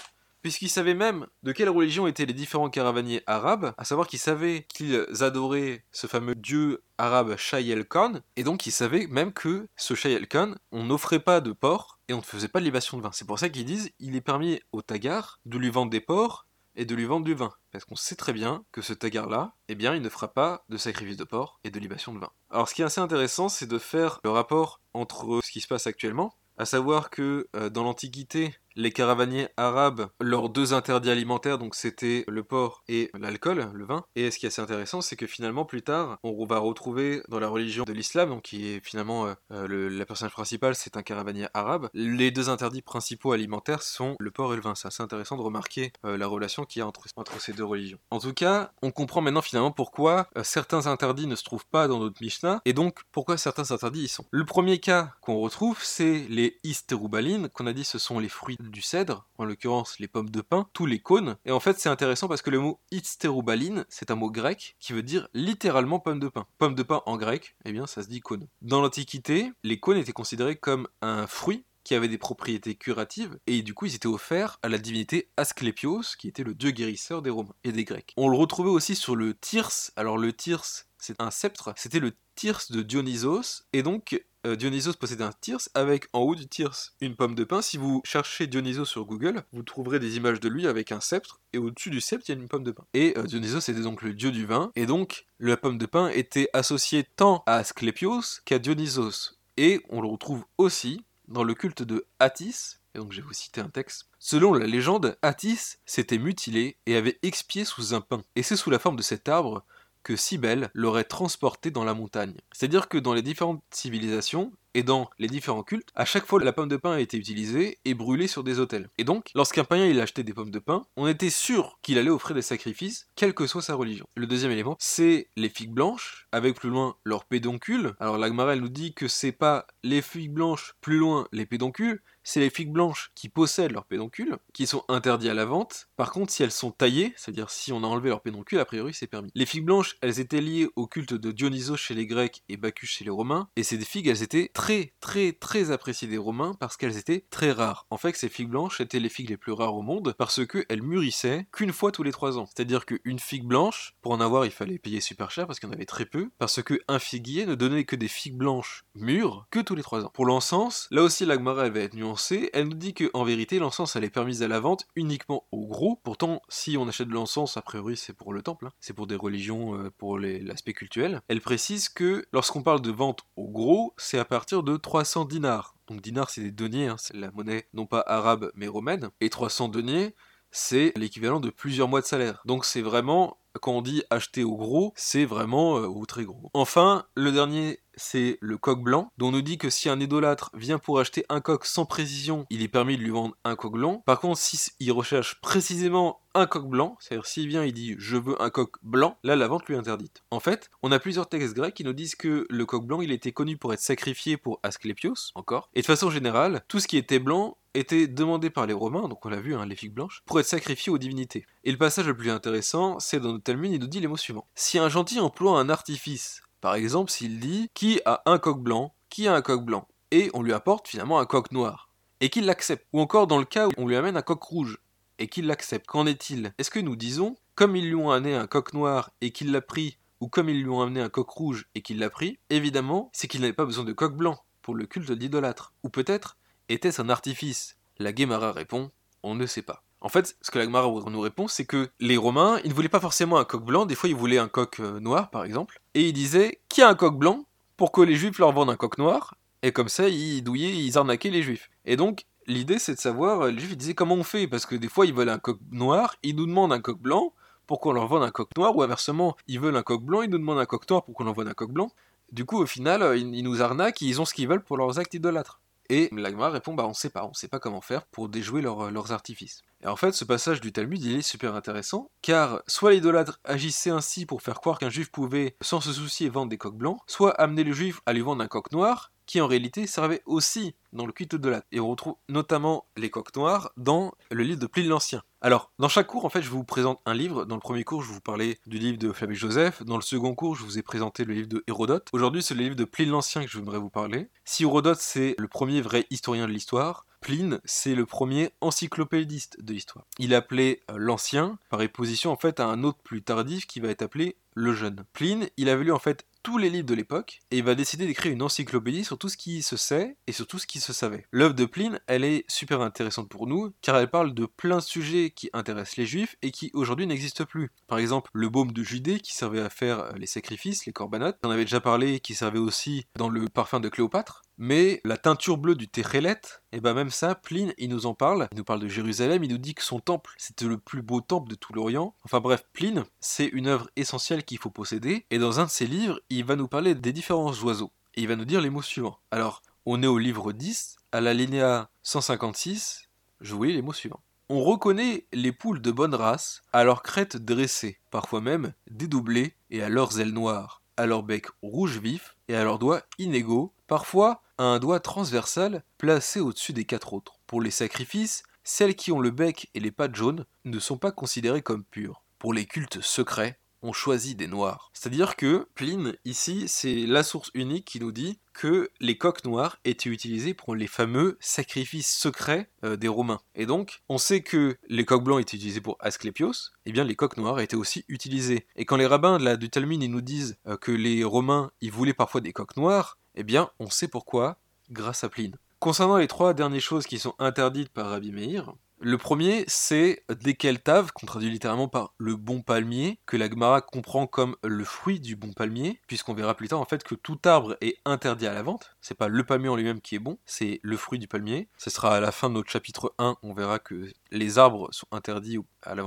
A: puisqu'ils savaient même de quelle religion étaient les différents caravaniers arabes, à savoir qu'ils savaient qu'ils adoraient ce fameux dieu arabe Shayel Khan, et donc ils savaient même que ce Shayel Khan, on n'offrait pas de porc et on ne faisait pas de libation de vin. C'est pour ça qu'ils disent il est permis au tagar de lui vendre des porcs et de lui vendre du vin. Parce qu'on sait très bien que ce tagar-là, eh bien, il ne fera pas de sacrifice de porc et de libation de vin. Alors, ce qui est assez intéressant, c'est de faire le rapport entre ce qui se passe actuellement, à savoir que euh, dans l'Antiquité, les caravaniers arabes, leurs deux interdits alimentaires, donc c'était le porc et l'alcool, le vin. Et ce qui est assez intéressant, c'est que finalement, plus tard, on va retrouver dans la religion de l'islam, donc qui est finalement euh, euh, le, la personnage principale, c'est un caravanier arabe. Les deux interdits principaux alimentaires sont le porc et le vin. C'est assez intéressant de remarquer euh, la relation qu'il y a entre, ces deux religions. En tout cas, on comprend maintenant finalement pourquoi certains interdits ne se trouvent pas dans notre Mishnah, et donc pourquoi certains interdits y sont. Le premier cas qu'on retrouve, c'est les isterubalines, qu'on a dit ce sont les fruits du cèdre, en l'occurrence les pommes de pin, tous les cônes. Et en fait, c'est intéressant parce que le mot itzterubalin, c'est un mot grec qui veut dire littéralement pomme de pin. Pomme de pin en grec, eh bien, ça se dit cône. Dans l'Antiquité, les cônes étaient considérés comme un fruit qui avaient des propriétés curatives, et du coup ils étaient offerts à la divinité Asclépios, qui était le dieu guérisseur des Romains et des Grecs. On le retrouvait aussi sur le Tyrse, alors le Tyrse c'est un sceptre, c'était le Tyrse de Dionysos, et donc Dionysos possédait un Tyrse avec en haut du Tyrse une pomme de pin. Si vous cherchez Dionysos sur Google, vous trouverez des images de lui avec un sceptre et au-dessus du sceptre il y a une pomme de pin. Et euh, Dionysos était donc le dieu du vin et donc la pomme de pin était associée tant à Asclepios qu'à Dionysos. Et on le retrouve aussi dans le culte de Attis, et donc je vais vous citer un texte. Selon la légende, Attis s'était mutilé et avait expié sous un pin. Et c'est sous la forme de cet arbre que Cybèle l'aurait transporté dans la montagne. C'est-à-dire que dans les différentes civilisations, et dans les différents cultes, à chaque fois la pomme de pin a été utilisée et brûlée sur des autels. Et donc, lorsqu'un païen il achetait des pommes de pin, on était sûr qu'il allait offrir des sacrifices, quelle que soit sa religion. Le deuxième élément, c'est les figues blanches, avec plus loin leur pédoncule. Alors l'Agmara nous dit que c'est pas les figues blanches, plus loin les pédoncules, c'est les figues blanches qui possèdent leurs pédoncules, qui sont interdits à la vente. Par contre, si elles sont taillées, c'est-à-dire si on a enlevé leurs pédoncules, a priori c'est permis. Les figues blanches, elles étaient liées au culte de Dionysos chez les Grecs et Bacchus chez les Romains, et ces figues, elles étaient très très très appréciées des Romains parce qu'elles étaient très rares. En fait, ces figues blanches étaient les figues les plus rares au monde parce qu'elles mûrissaient qu'une fois tous les trois ans. C'est-à-dire qu'une figue blanche, pour en avoir, il fallait payer super cher parce qu'il y en avait très peu, parce qu'un figuier ne donnait que des figues blanches mûres que tous les trois ans. Pour l'encens, là aussi l'Agmara va être nuancée, elle nous dit qu'en vérité l'encens elle est permise à la vente uniquement au gros. Pourtant, si on achète de l'encens, a priori c'est pour le temple, hein. c'est pour des religions, euh, pour l'aspect cultuel. Elle précise que lorsqu'on parle de vente au gros, c'est à partir de 300 dinars. Donc dinars c'est des deniers, hein, c'est la monnaie non pas arabe mais romaine. Et 300 deniers, c'est l'équivalent de plusieurs mois de salaire. Donc c'est vraiment, quand on dit acheter au gros, c'est vraiment euh, au très gros. Enfin, le dernier, c'est le coq blanc, dont on nous dit que si un idolâtre vient pour acheter un coq sans précision, il est permis de lui vendre un coq blanc. Par contre, s'il recherche précisément un coq blanc, c'est-à-dire s'il vient, il dit je veux un coq blanc, là la vente lui est interdite. En fait, on a plusieurs textes grecs qui nous disent que le coq blanc, il était connu pour être sacrifié pour Asclepios, encore. Et de façon générale, tout ce qui était blanc était demandé par les Romains, donc on l'a vu, hein, les figues blanches, pour être sacrifié aux divinités. Et le passage le plus intéressant, c'est dans le Talmud, il nous dit les mots suivants. Si un gentil emploie un artifice, par exemple s'il dit qui a un coq blanc, qui a un coq blanc, et on lui apporte finalement un coq noir, et qu'il l'accepte, ou encore dans le cas où on lui amène un coq rouge, et qu'il l'accepte, qu'en est-il? Est-ce que nous disons, comme ils lui ont amené un coq noir et qu'il l'a pris, ou comme ils lui ont amené un coq rouge et qu'il l'a pris, évidemment, c'est qu'il n'avait pas besoin de coq blanc pour le culte d'idolâtre. Ou peut-être, était-ce un artifice? La Guémara répond on ne sait pas. En fait, ce que la Guémara nous répond, c'est que les Romains, ils ne voulaient pas forcément un coq blanc, des fois ils voulaient un coq euh, noir par exemple, et ils disaient qui a un coq blanc pour que les Juifs leur vendent un coq noir, et comme ça ils douillaient, ils arnaquaient les Juifs. Et donc l'idée c'est de savoir, euh, les Juifs disaient comment on fait, parce que des fois ils veulent un coq noir, ils nous demandent un coq blanc pour qu'on leur vende un coq noir, ou inversement, ils veulent un coq blanc, ils nous demandent un coq noir pour qu'on leur vende un coq blanc. Du coup, au final, euh, ils nous arnaquent, ils ont ce qu'ils veulent pour leurs actes idolâtres. Et l'Agma répond bah on sait pas, on sait pas comment faire pour déjouer euh, leurs artifices. Et en fait, ce passage du Talmud, il est super intéressant, car soit l'idolâtre agissait ainsi pour faire croire qu'un juif pouvait, sans se soucier, vendre des coqs blancs, soit amener le juif à lui vendre un coq noir, qui en réalité servait aussi dans le culte de l'âne. Et on retrouve notamment les coqs noirs dans le livre de Pline l'Ancien. Alors, dans chaque cours, en fait, je vous présente un livre. Dans le premier cours, je vous parlais du livre de Flavius Joseph. Dans le second cours, je vous ai présenté le livre de Hérodote. Aujourd'hui, c'est le livre de Pline l'Ancien que je voudrais vous parler. Si Hérodote, c'est le premier vrai historien de l'histoire, Pline, c'est le premier encyclopédiste de l'histoire. Il appelait euh, l'ancien, par opposition en à un autre plus tardif qui va être appelé le jeune. Pline, il a lu en fait tous les livres de l'époque et il va décider d'écrire une encyclopédie sur tout ce qui se sait et sur tout ce qui se savait. L'œuvre de Pline, elle est super intéressante pour nous car elle parle de plein de sujets qui intéressent les juifs et qui aujourd'hui n'existent plus. Par exemple, le baume de Judée qui servait à faire les sacrifices, les corbanotes. On avait déjà parlé qui servait aussi dans le parfum de Cléopâtre. Mais la teinture bleue du Térélet, et eh ben même ça, Pline, il nous en parle. Il nous parle de Jérusalem, il nous dit que son temple, c'était le plus beau temple de tout l'Orient. Enfin bref, Pline, c'est une œuvre essentielle qu'il faut posséder. Et dans un de ses livres, il va nous parler des différents oiseaux. Et il va nous dire les mots suivants. Alors, on est au livre 10, à la linéa 156, je vous lis les mots suivants. On reconnaît les poules de bonne race à leurs crêtes dressées, parfois même dédoublées, et à leurs ailes noires, à leur bec rouge vif et à leurs doigts inégaux, parfois un doigt transversal placé au-dessus des quatre autres. Pour les sacrifices, celles qui ont le bec et les pattes jaunes ne sont pas considérées comme pures. Pour les cultes secrets, on choisit des noirs. C'est-à-dire que Pline, ici, c'est la source unique qui nous dit que les coques noires étaient utilisées pour les fameux sacrifices secrets euh, des Romains. Et donc, on sait que les coques blancs étaient utilisés pour Asclépios, et eh bien les coques noires étaient aussi utilisées. Et quand les rabbins de la, du Talmud nous disent euh, que les Romains ils voulaient parfois des coques noires, eh bien on sait pourquoi, grâce à Pline. Concernant les trois dernières choses qui sont interdites par Rabbi Meir, le premier, c'est Dekeltav, qu'on traduit littéralement par le bon palmier, que la Gemara comprend comme le fruit du bon palmier, puisqu'on verra plus tard en fait que tout arbre est interdit à la vente. C'est pas le palmier en lui-même qui est bon, c'est le fruit du palmier. Ce sera à la fin de notre chapitre 1, on verra que les arbres sont interdits à.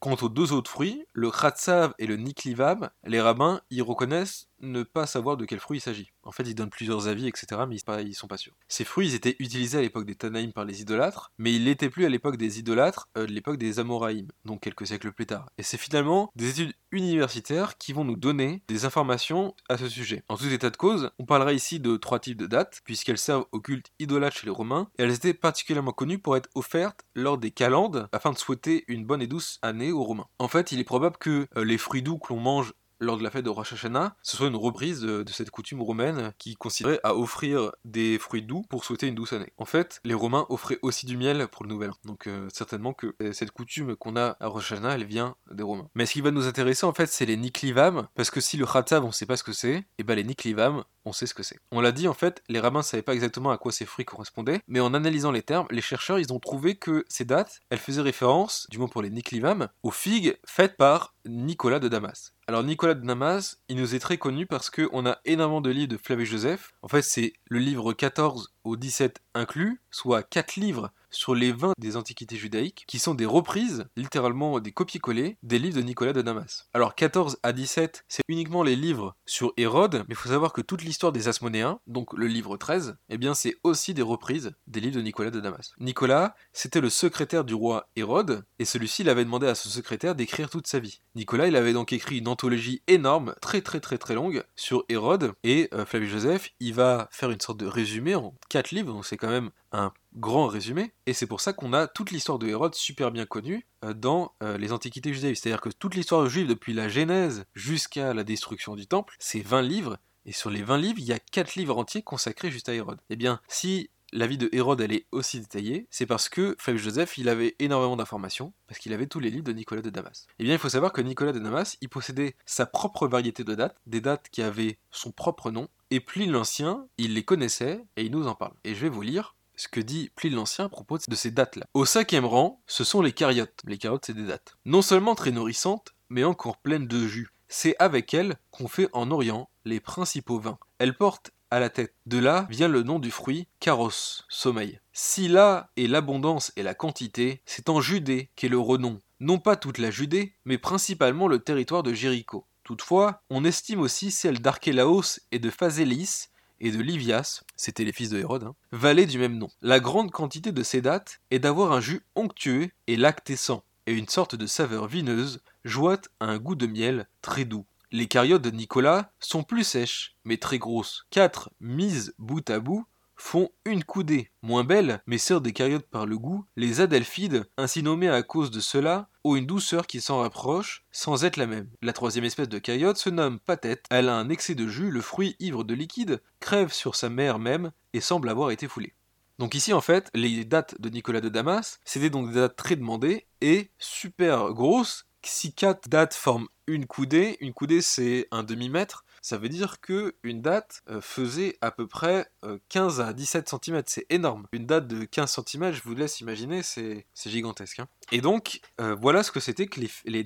A: Quant aux deux autres fruits, le Kratsav et le Niklivav, les rabbins y reconnaissent ne pas savoir de quel fruit il s'agit. En fait, ils donnent plusieurs avis, etc., mais ils sont pas sûrs. Ces fruits, étaient utilisés à l'époque des Tanaïm par les idolâtres, mais ils l'étaient plus à l'époque des idolâtres, euh, de l'époque des Amoraïm, donc quelques siècles plus tard. Et c'est finalement des études universitaires qui vont nous donner des informations à ce sujet. En tout état de cause, on parlera ici de trois types de dates, puisqu'elles servent au culte idolâtre chez les Romains, et elles étaient particulièrement connues pour être offertes lors des calendes, afin de souhaiter une bonne et douce année aux Romains. En fait, il est probable que euh, les fruits doux que l'on mange lors de la fête de Rosh Hashanah, ce soit une reprise de, cette coutume romaine qui consisterait à offrir des fruits doux pour souhaiter une douce année. En fait, les Romains offraient aussi du miel pour le nouvel an. Donc euh, certainement que euh, cette coutume qu'on a à Rosh Hashanah, elle vient des Romains. Mais ce qui va nous intéresser en fait, c'est les Niklivam, parce que si le Khatsav on sait pas ce que c'est, et ben les Niklivam, on sait ce que c'est. On l'a dit en fait, les rabbins savaient pas exactement à quoi ces fruits correspondaient, mais en analysant les termes, les chercheurs ils ont trouvé que ces dates, elles faisaient référence, du moins pour les Niklivam, aux figues faites par Nicolas de Damas. Alors Nicolas de Damas, il nous est très connu parce qu'on a énormément de livres de Flavius Joseph. En fait, c'est le livre 14 au 17 inclus, soit 4 livres sur les 20 des antiquités judaïques, qui sont des reprises, littéralement des copier-coller, des livres de Nicolas de Damas. Alors 14 à 17, c'est uniquement les livres sur Hérode, mais il faut savoir que toute l'histoire des Asmonéens, donc le livre 13, eh bien c'est aussi des reprises des livres de Nicolas de Damas. Nicolas, c'était le secrétaire du roi Hérode, et celui-ci il avait demandé à son secrétaire d'écrire toute sa vie. Nicolas, il avait donc écrit une anthologie énorme, très très très très longue, sur Hérode, et euh, Joseph, il va faire une sorte de résumé en 4 livres, donc c'est quand même un grand résumé, et c'est pour ça qu'on a toute l'histoire de Hérode super bien connue euh, dans euh, les Antiquités judaïques. C'est-à-dire que toute l'histoire juive, depuis la Genèse jusqu'à la destruction du Temple, c'est 20 livres, et sur les 20 livres, il y a 4 livres entiers consacrés juste à Hérode. Eh bien, si la vie de Hérode elle est aussi détaillée, c'est parce que Flavius Joseph il avait énormément d'informations, parce qu'il avait tous les livres de Nicolas de Damas. Eh bien il faut savoir que Nicolas de Damas il possédait sa propre variété de dates, des dates qui avaient son propre nom, et Pline l'Ancien il les connaissait et il nous en parle. Et je vais vous lire ce que dit Pline l'Ancien à propos de ces dates-là. Au cinquième rang, ce sont les cariotes. Les cariotes, c'est des dates. Non seulement très nourrissantes, mais encore pleines de jus. C'est avec elles qu'on fait en Orient les principaux vins. Elles portent à la tête. De là vient le nom du fruit, caros, sommeil. Si là est l'abondance et la quantité, c'est en Judée qu'est le renom. Non pas toute la Judée, mais principalement le territoire de Jéricho. Toutefois, on estime aussi celle d'Archélaos et de Phazélis, et de Livias, c'était les fils de Hérode, hein, du même nom. La grande quantité de ces dates est d'avoir un jus onctueux et lactescent, et une sorte de saveur vineuse, jointe à un goût de miel très doux. Les cariotes de Nicolas sont plus sèches, mais très grosses. Quatre mises bout à bout font une coudée, moins belle, mais sœurs des cariotes par le goût, les adelphides, ainsi nommées à cause de cela, ont une douceur qui s'en rapproche, sans être la même. La troisième espèce de cariote se nomme patette, elle a un excès de jus, le fruit ivre de liquide crève sur sa mère même et semble avoir été foulé. Donc ici en fait, les dates de Nicolas de Damas, c'était donc des dates très demandées et super grosses. Si quatre dates forment une coudée, une coudée c'est un demi-mètre, ça veut dire que une date euh, faisait à peu près 15 euh, à 17 cm. C'est énorme. Une date de 15 cm, je vous laisse imaginer, c'est gigantesque. Hein. Et donc, euh, voilà ce que c'était que les, les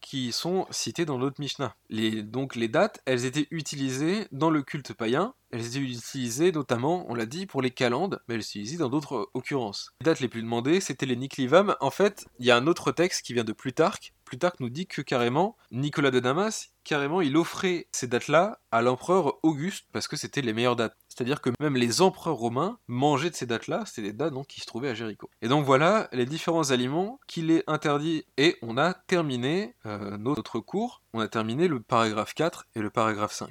A: qui sont cités dans l'autre Mishnah. Donc, les dates, elles étaient utilisées dans le culte païen. Elles étaient utilisées notamment, on l'a dit, pour les calendes, mais elles étaient utilisées dans d'autres occurrences. Les dates les plus demandées, c'était les Niklivam. En fait, il y a un autre texte qui vient de Plutarque. Plutarque nous dit que carrément, Nicolas de Damas, carrément, il offrait ces dates-là à l'empereur Auguste parce que c'était les meilleures dates. C'est-à-dire que même les empereurs romains mangeaient de ces dates-là, c'était des dates qui se trouvaient à Jéricho. Et donc voilà les différents aliments qu'il est interdit. Et on a terminé euh, notre cours, on a terminé le paragraphe 4 et le paragraphe 5.